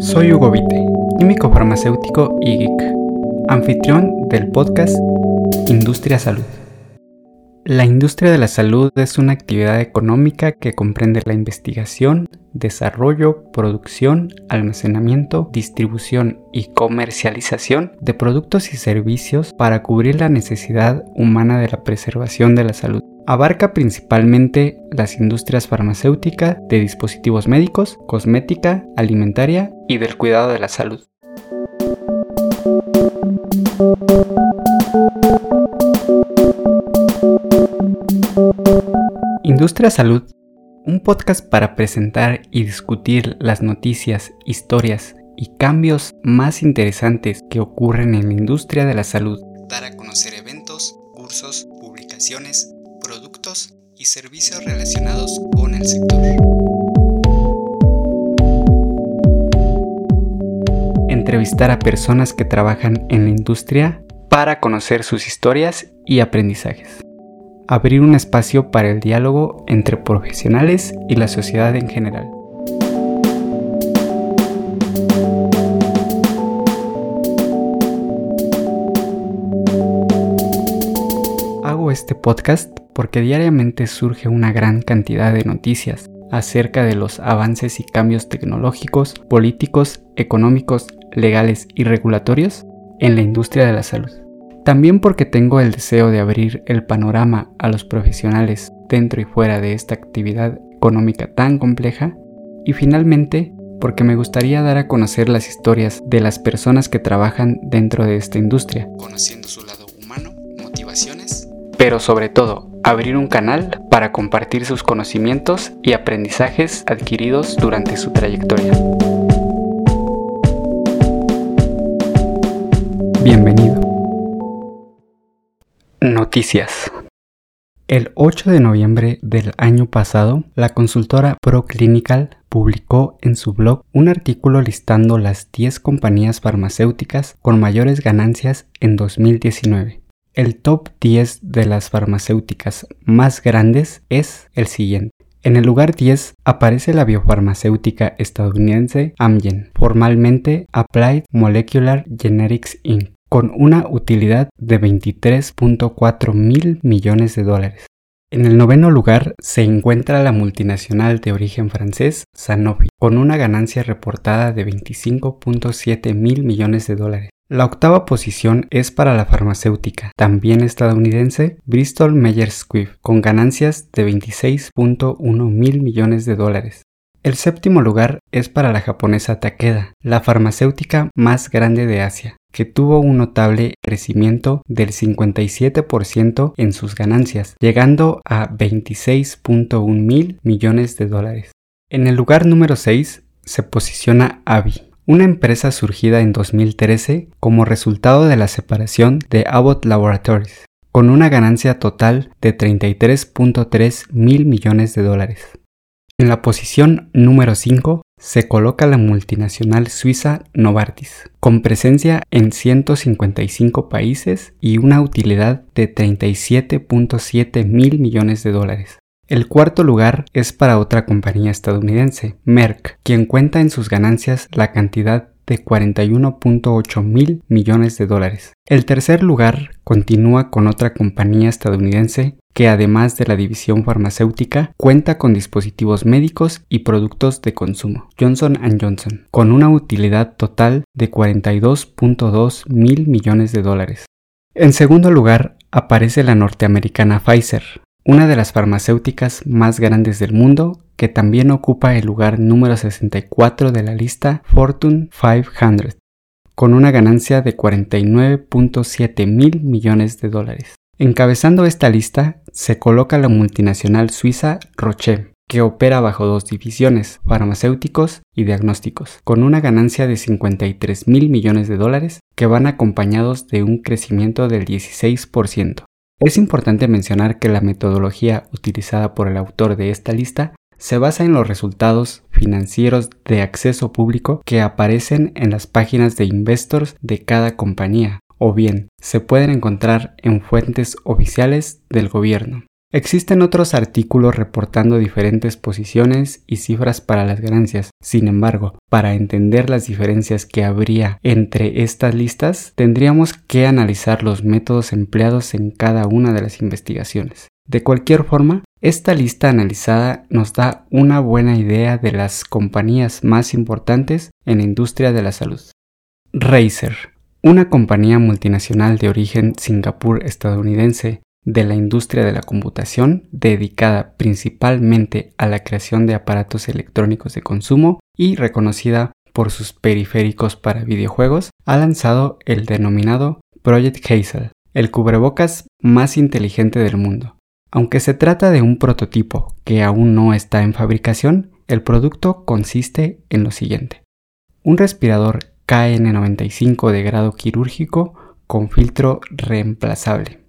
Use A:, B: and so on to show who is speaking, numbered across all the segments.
A: Soy Hugo Vite, químico farmacéutico y geek, anfitrión del podcast Industria Salud. La industria de la salud es una actividad económica que comprende la investigación, desarrollo, producción, almacenamiento, distribución y comercialización de productos y servicios para cubrir la necesidad humana de la preservación de la salud. Abarca principalmente las industrias farmacéuticas, de dispositivos médicos, cosmética, alimentaria y del cuidado de la salud. Industria Salud, un podcast para presentar y discutir las noticias, historias y cambios más interesantes que ocurren en la industria de la salud. Dar a conocer eventos, cursos, publicaciones, productos y servicios relacionados con el sector. Entrevistar a personas que trabajan en la industria para conocer sus historias y aprendizajes. Abrir un espacio para el diálogo entre profesionales y la sociedad en general. Hago este podcast porque diariamente surge una gran cantidad de noticias acerca de los avances y cambios tecnológicos, políticos, económicos, legales y regulatorios en la industria de la salud. También porque tengo el deseo de abrir el panorama a los profesionales dentro y fuera de esta actividad económica tan compleja. Y finalmente porque me gustaría dar a conocer las historias de las personas que trabajan dentro de esta industria, conociendo su lado humano, motivaciones, pero sobre todo abrir un canal para compartir sus conocimientos y aprendizajes adquiridos durante su trayectoria. Bienvenido. Noticias. El 8 de noviembre del año pasado, la consultora ProClinical publicó en su blog un artículo listando las 10 compañías farmacéuticas con mayores ganancias en 2019. El top 10 de las farmacéuticas más grandes es el siguiente. En el lugar 10 aparece la biofarmacéutica estadounidense Amgen, formalmente Applied Molecular Generics Inc., con una utilidad de 23.4 mil millones de dólares. En el noveno lugar se encuentra la multinacional de origen francés Sanofi, con una ganancia reportada de 25.7 mil millones de dólares. La octava posición es para la farmacéutica, también estadounidense, Bristol Myers Squibb, con ganancias de 26.1 mil millones de dólares. El séptimo lugar es para la japonesa Takeda, la farmacéutica más grande de Asia, que tuvo un notable crecimiento del 57% en sus ganancias, llegando a 26.1 mil millones de dólares. En el lugar número 6 se posiciona Avi, una empresa surgida en 2013 como resultado de la separación de Abbott Laboratories, con una ganancia total de 33.3 mil millones de dólares. En la posición número 5 se coloca la multinacional suiza Novartis, con presencia en 155 países y una utilidad de 37.7 mil millones de dólares. El cuarto lugar es para otra compañía estadounidense, Merck, quien cuenta en sus ganancias la cantidad de 41.8 mil millones de dólares. El tercer lugar continúa con otra compañía estadounidense que además de la división farmacéutica cuenta con dispositivos médicos y productos de consumo, Johnson ⁇ Johnson, con una utilidad total de 42.2 mil millones de dólares. En segundo lugar aparece la norteamericana Pfizer, una de las farmacéuticas más grandes del mundo que también ocupa el lugar número 64 de la lista Fortune 500, con una ganancia de 49.7 mil millones de dólares. Encabezando esta lista se coloca la multinacional suiza Roche, que opera bajo dos divisiones, farmacéuticos y diagnósticos, con una ganancia de 53 mil millones de dólares que van acompañados de un crecimiento del 16%. Es importante mencionar que la metodología utilizada por el autor de esta lista se basa en los resultados financieros de acceso público que aparecen en las páginas de investors de cada compañía, o bien se pueden encontrar en fuentes oficiales del gobierno. Existen otros artículos reportando diferentes posiciones y cifras para las ganancias. Sin embargo, para entender las diferencias que habría entre estas listas, tendríamos que analizar los métodos empleados en cada una de las investigaciones. De cualquier forma, esta lista analizada nos da una buena idea de las compañías más importantes en la industria de la salud. Razer, una compañía multinacional de origen Singapur estadounidense, de la industria de la computación, dedicada principalmente a la creación de aparatos electrónicos de consumo y reconocida por sus periféricos para videojuegos, ha lanzado el denominado Project Hazel, el cubrebocas más inteligente del mundo. Aunque se trata de un prototipo que aún no está en fabricación, el producto consiste en lo siguiente. Un respirador KN95 de grado quirúrgico con filtro reemplazable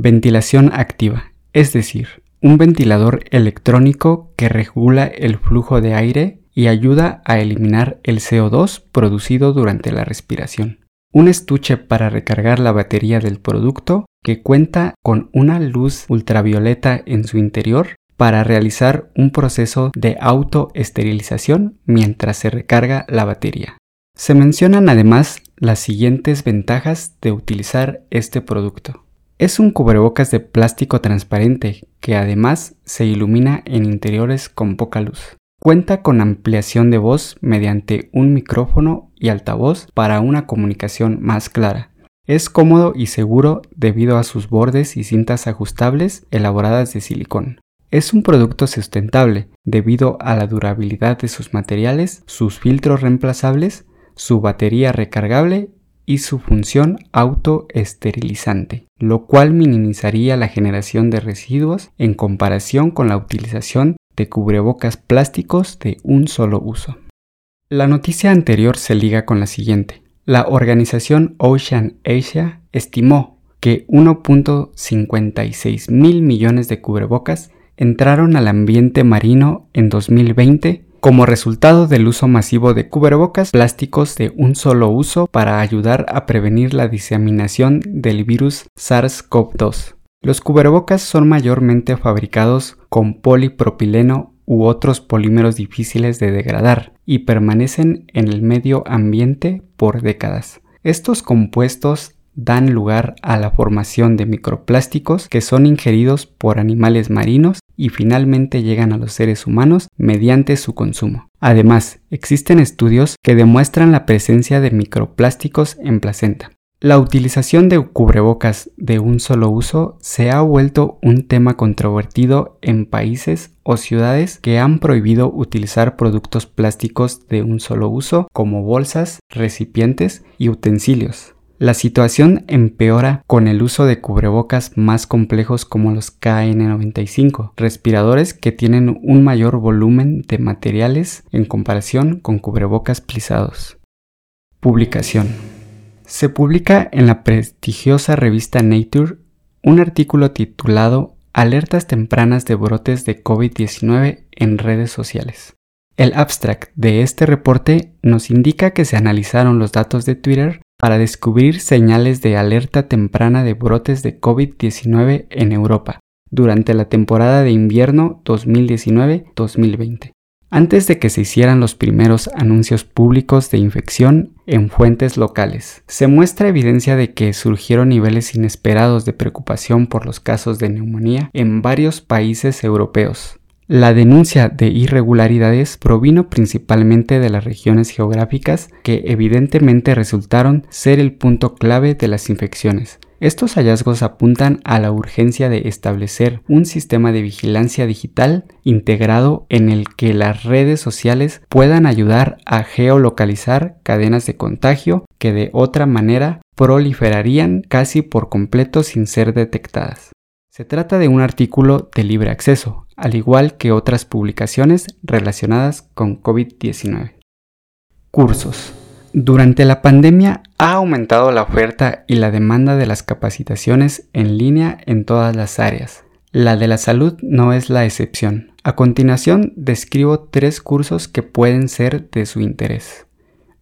A: Ventilación activa, es decir, un ventilador electrónico que regula el flujo de aire y ayuda a eliminar el CO2 producido durante la respiración. Un estuche para recargar la batería del producto que cuenta con una luz ultravioleta en su interior para realizar un proceso de autoesterilización mientras se recarga la batería. Se mencionan además las siguientes ventajas de utilizar este producto. Es un cubrebocas de plástico transparente que además se ilumina en interiores con poca luz. Cuenta con ampliación de voz mediante un micrófono y altavoz para una comunicación más clara. Es cómodo y seguro debido a sus bordes y cintas ajustables elaboradas de silicón. Es un producto sustentable debido a la durabilidad de sus materiales, sus filtros reemplazables, su batería recargable y su función autoesterilizante, lo cual minimizaría la generación de residuos en comparación con la utilización de cubrebocas plásticos de un solo uso. La noticia anterior se liga con la siguiente. La organización Ocean Asia estimó que 1.56 mil millones de cubrebocas entraron al ambiente marino en 2020 como resultado del uso masivo de cubrebocas plásticos de un solo uso para ayudar a prevenir la diseminación del virus SARS-CoV-2. Los cubrebocas son mayormente fabricados con polipropileno u otros polímeros difíciles de degradar y permanecen en el medio ambiente por décadas. Estos compuestos dan lugar a la formación de microplásticos que son ingeridos por animales marinos y finalmente llegan a los seres humanos mediante su consumo. Además, existen estudios que demuestran la presencia de microplásticos en placenta. La utilización de cubrebocas de un solo uso se ha vuelto un tema controvertido en países o ciudades que han prohibido utilizar productos plásticos de un solo uso como bolsas, recipientes y utensilios. La situación empeora con el uso de cubrebocas más complejos como los KN95, respiradores que tienen un mayor volumen de materiales en comparación con cubrebocas plisados. Publicación. Se publica en la prestigiosa revista Nature un artículo titulado Alertas tempranas de brotes de COVID-19 en redes sociales. El abstract de este reporte nos indica que se analizaron los datos de Twitter para descubrir señales de alerta temprana de brotes de COVID-19 en Europa durante la temporada de invierno 2019-2020, antes de que se hicieran los primeros anuncios públicos de infección en fuentes locales. Se muestra evidencia de que surgieron niveles inesperados de preocupación por los casos de neumonía en varios países europeos, la denuncia de irregularidades provino principalmente de las regiones geográficas que evidentemente resultaron ser el punto clave de las infecciones. Estos hallazgos apuntan a la urgencia de establecer un sistema de vigilancia digital integrado en el que las redes sociales puedan ayudar a geolocalizar cadenas de contagio que de otra manera proliferarían casi por completo sin ser detectadas. Se trata de un artículo de libre acceso, al igual que otras publicaciones relacionadas con COVID-19. Cursos. Durante la pandemia ha aumentado la oferta y la demanda de las capacitaciones en línea en todas las áreas. La de la salud no es la excepción. A continuación describo tres cursos que pueden ser de su interés.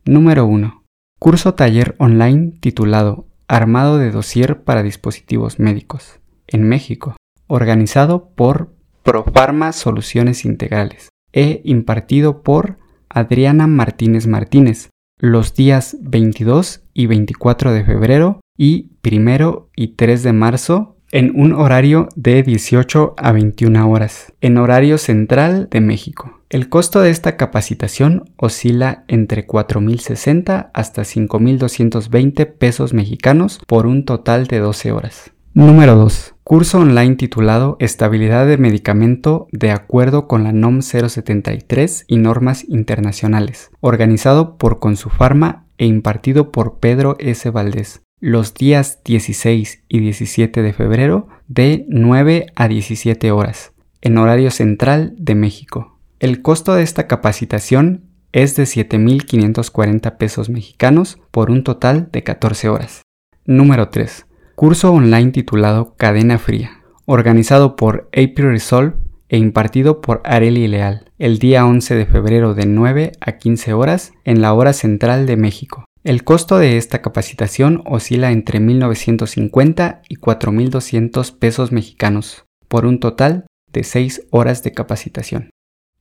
A: Número 1. Curso taller online titulado Armado de dossier para dispositivos médicos en México. organizado por Profarma Soluciones Integrales e impartido por Adriana Martínez Martínez los días 22 y 24 de febrero y 1 y 3 de marzo en un horario de 18 a 21 horas, en horario central de México. El costo de esta capacitación oscila entre 4.060 hasta 5.220 pesos mexicanos por un total de 12 horas. Número 2. Curso online titulado Estabilidad de medicamento de acuerdo con la NOM 073 y normas internacionales, organizado por Consufarma e impartido por Pedro S. Valdés, los días 16 y 17 de febrero de 9 a 17 horas, en horario central de México. El costo de esta capacitación es de 7.540 pesos mexicanos por un total de 14 horas. Número 3 curso online titulado Cadena Fría, organizado por April Resolve e impartido por Areli Leal, el día 11 de febrero de 9 a 15 horas en la hora central de México. El costo de esta capacitación oscila entre 1.950 y 4.200 pesos mexicanos, por un total de 6 horas de capacitación.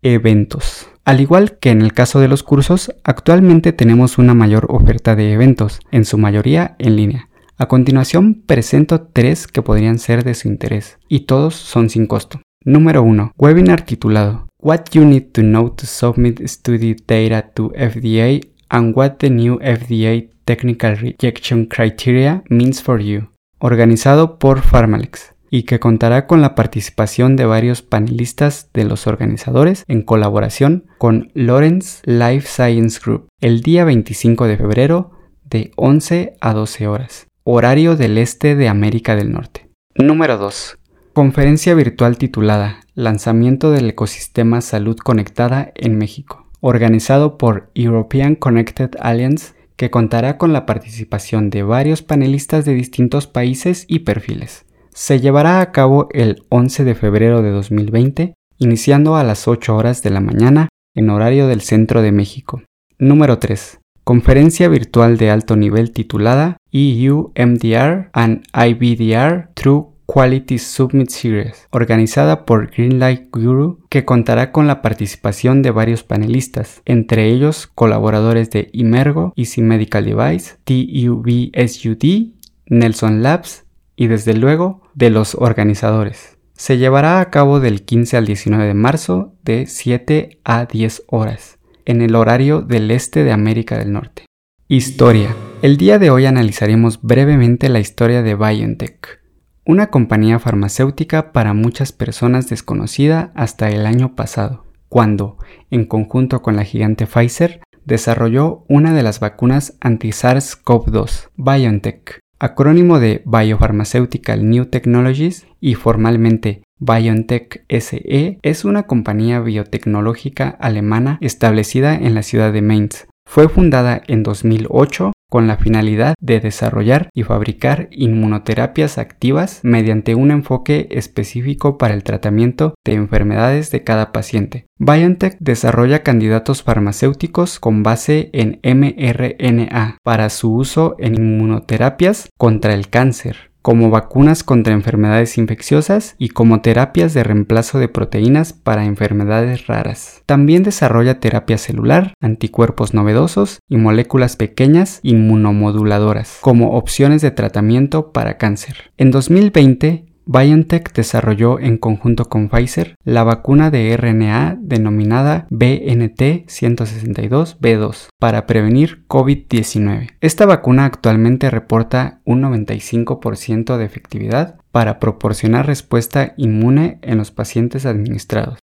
A: Eventos. Al igual que en el caso de los cursos, actualmente tenemos una mayor oferta de eventos, en su mayoría en línea a continuación presento tres que podrían ser de su interés y todos son sin costo. Número 1. Webinar titulado What you need to know to submit study data to FDA and what the new FDA Technical Rejection Criteria means for you, organizado por Pharmalex y que contará con la participación de varios panelistas de los organizadores en colaboración con Lawrence Life Science Group el día 25 de febrero de 11 a 12 horas horario del este de América del Norte. Número 2. Conferencia virtual titulada Lanzamiento del ecosistema salud conectada en México, organizado por European Connected Alliance, que contará con la participación de varios panelistas de distintos países y perfiles. Se llevará a cabo el 11 de febrero de 2020, iniciando a las 8 horas de la mañana en horario del centro de México. Número 3 conferencia virtual de alto nivel titulada EU MDR and IBDR True Quality Summit Series, organizada por Greenlight Guru, que contará con la participación de varios panelistas, entre ellos colaboradores de Imergo, Easy Medical Device, TUBSUD, Nelson Labs y desde luego de los organizadores. Se llevará a cabo del 15 al 19 de marzo de 7 a 10 horas en el horario del este de América del Norte. Historia. El día de hoy analizaremos brevemente la historia de BioNTech, una compañía farmacéutica para muchas personas desconocida hasta el año pasado, cuando, en conjunto con la gigante Pfizer, desarrolló una de las vacunas anti-SARS-CoV-2, BioNTech, acrónimo de Biopharmaceutical New Technologies y formalmente BioNTech SE es una compañía biotecnológica alemana establecida en la ciudad de Mainz. Fue fundada en 2008 con la finalidad de desarrollar y fabricar inmunoterapias activas mediante un enfoque específico para el tratamiento de enfermedades de cada paciente. BioNTech desarrolla candidatos farmacéuticos con base en mRNA para su uso en inmunoterapias contra el cáncer, como vacunas contra enfermedades infecciosas y como terapias de reemplazo de proteínas para enfermedades raras. También desarrolla terapia celular, anticuerpos novedosos y moléculas pequeñas inmunomoduladoras como opciones de tratamiento para cáncer. En 2020, BioNTech desarrolló en conjunto con Pfizer la vacuna de RNA denominada BNT162b2 para prevenir COVID-19. Esta vacuna actualmente reporta un 95% de efectividad para proporcionar respuesta inmune en los pacientes administrados.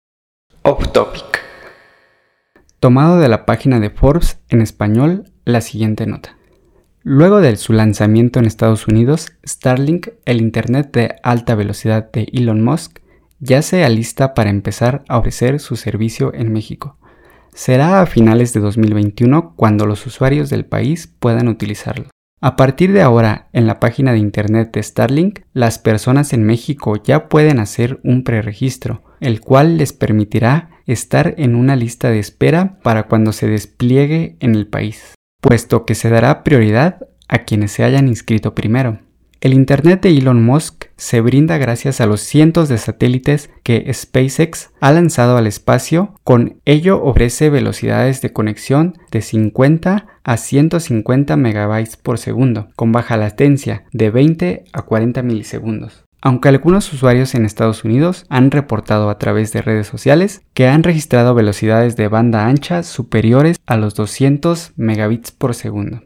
A: Off topic. Tomado de la página de Forbes en español la siguiente nota. Luego de su lanzamiento en Estados Unidos, Starlink, el Internet de alta velocidad de Elon Musk, ya se alista para empezar a ofrecer su servicio en México. Será a finales de 2021 cuando los usuarios del país puedan utilizarlo. A partir de ahora, en la página de internet de Starlink, las personas en México ya pueden hacer un preregistro, el cual les permitirá estar en una lista de espera para cuando se despliegue en el país puesto que se dará prioridad a quienes se hayan inscrito primero. El Internet de Elon Musk se brinda gracias a los cientos de satélites que SpaceX ha lanzado al espacio, con ello ofrece velocidades de conexión de 50 a 150 megabytes por segundo, con baja latencia de 20 a 40 milisegundos. Aunque algunos usuarios en Estados Unidos han reportado a través de redes sociales que han registrado velocidades de banda ancha superiores a los 200 megabits por segundo.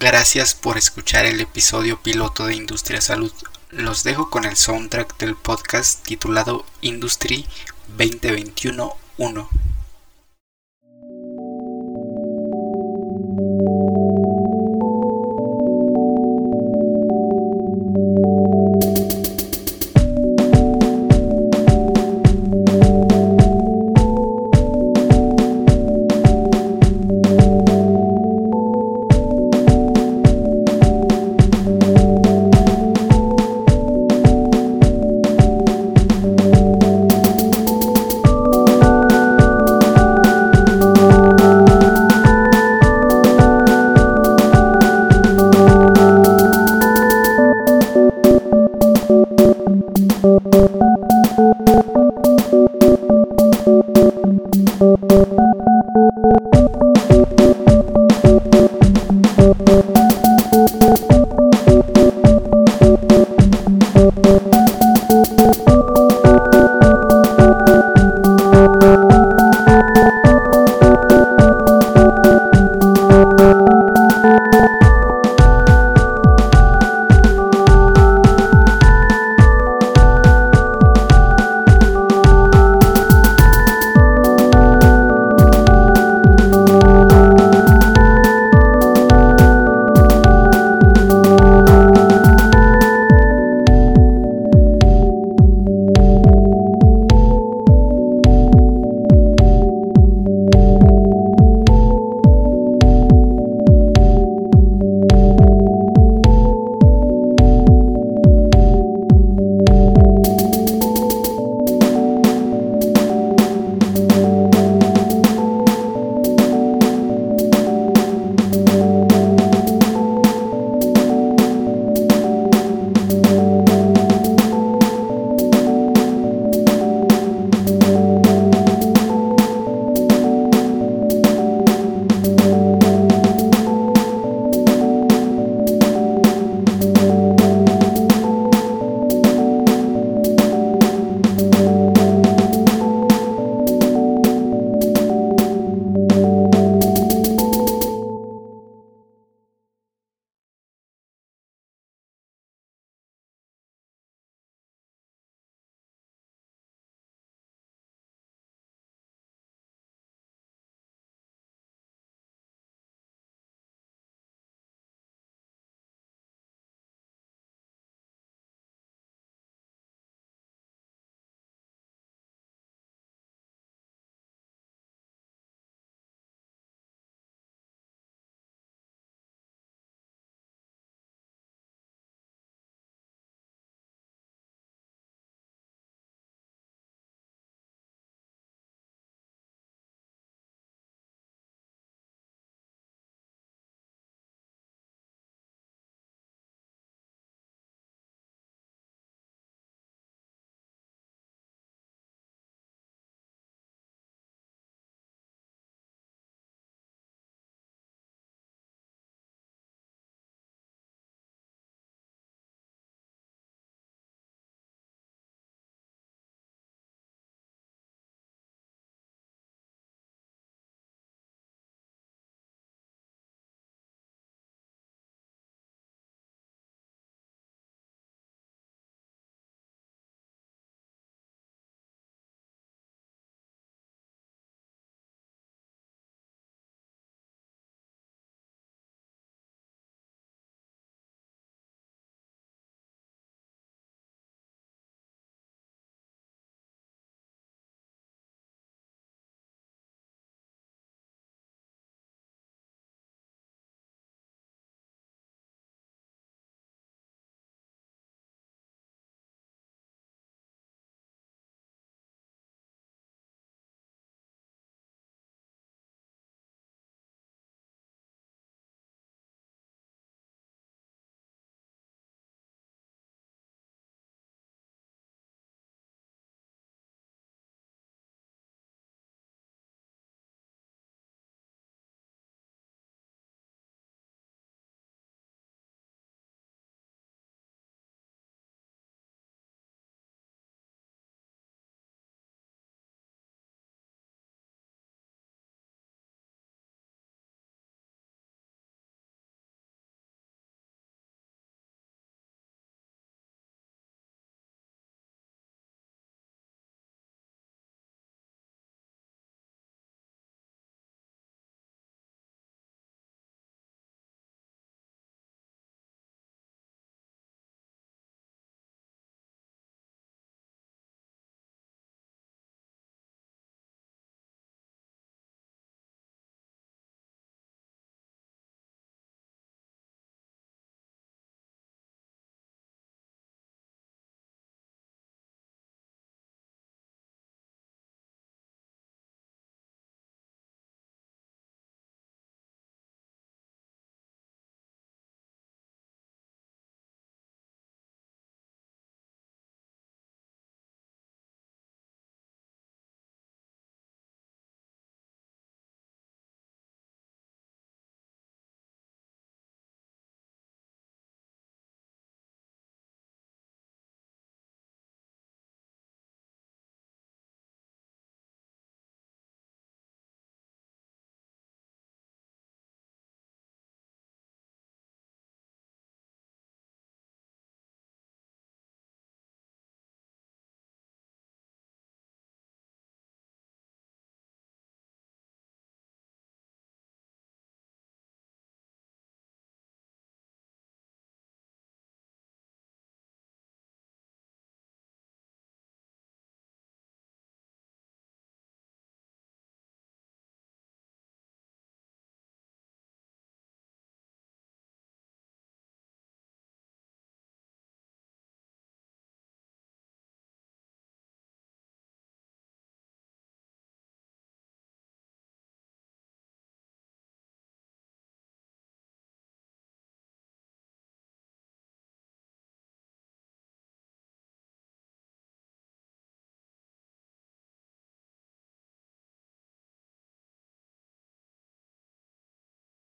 B: Gracias por escuchar el episodio piloto de Industria Salud. Los dejo con el soundtrack del podcast titulado Industry 2021 1.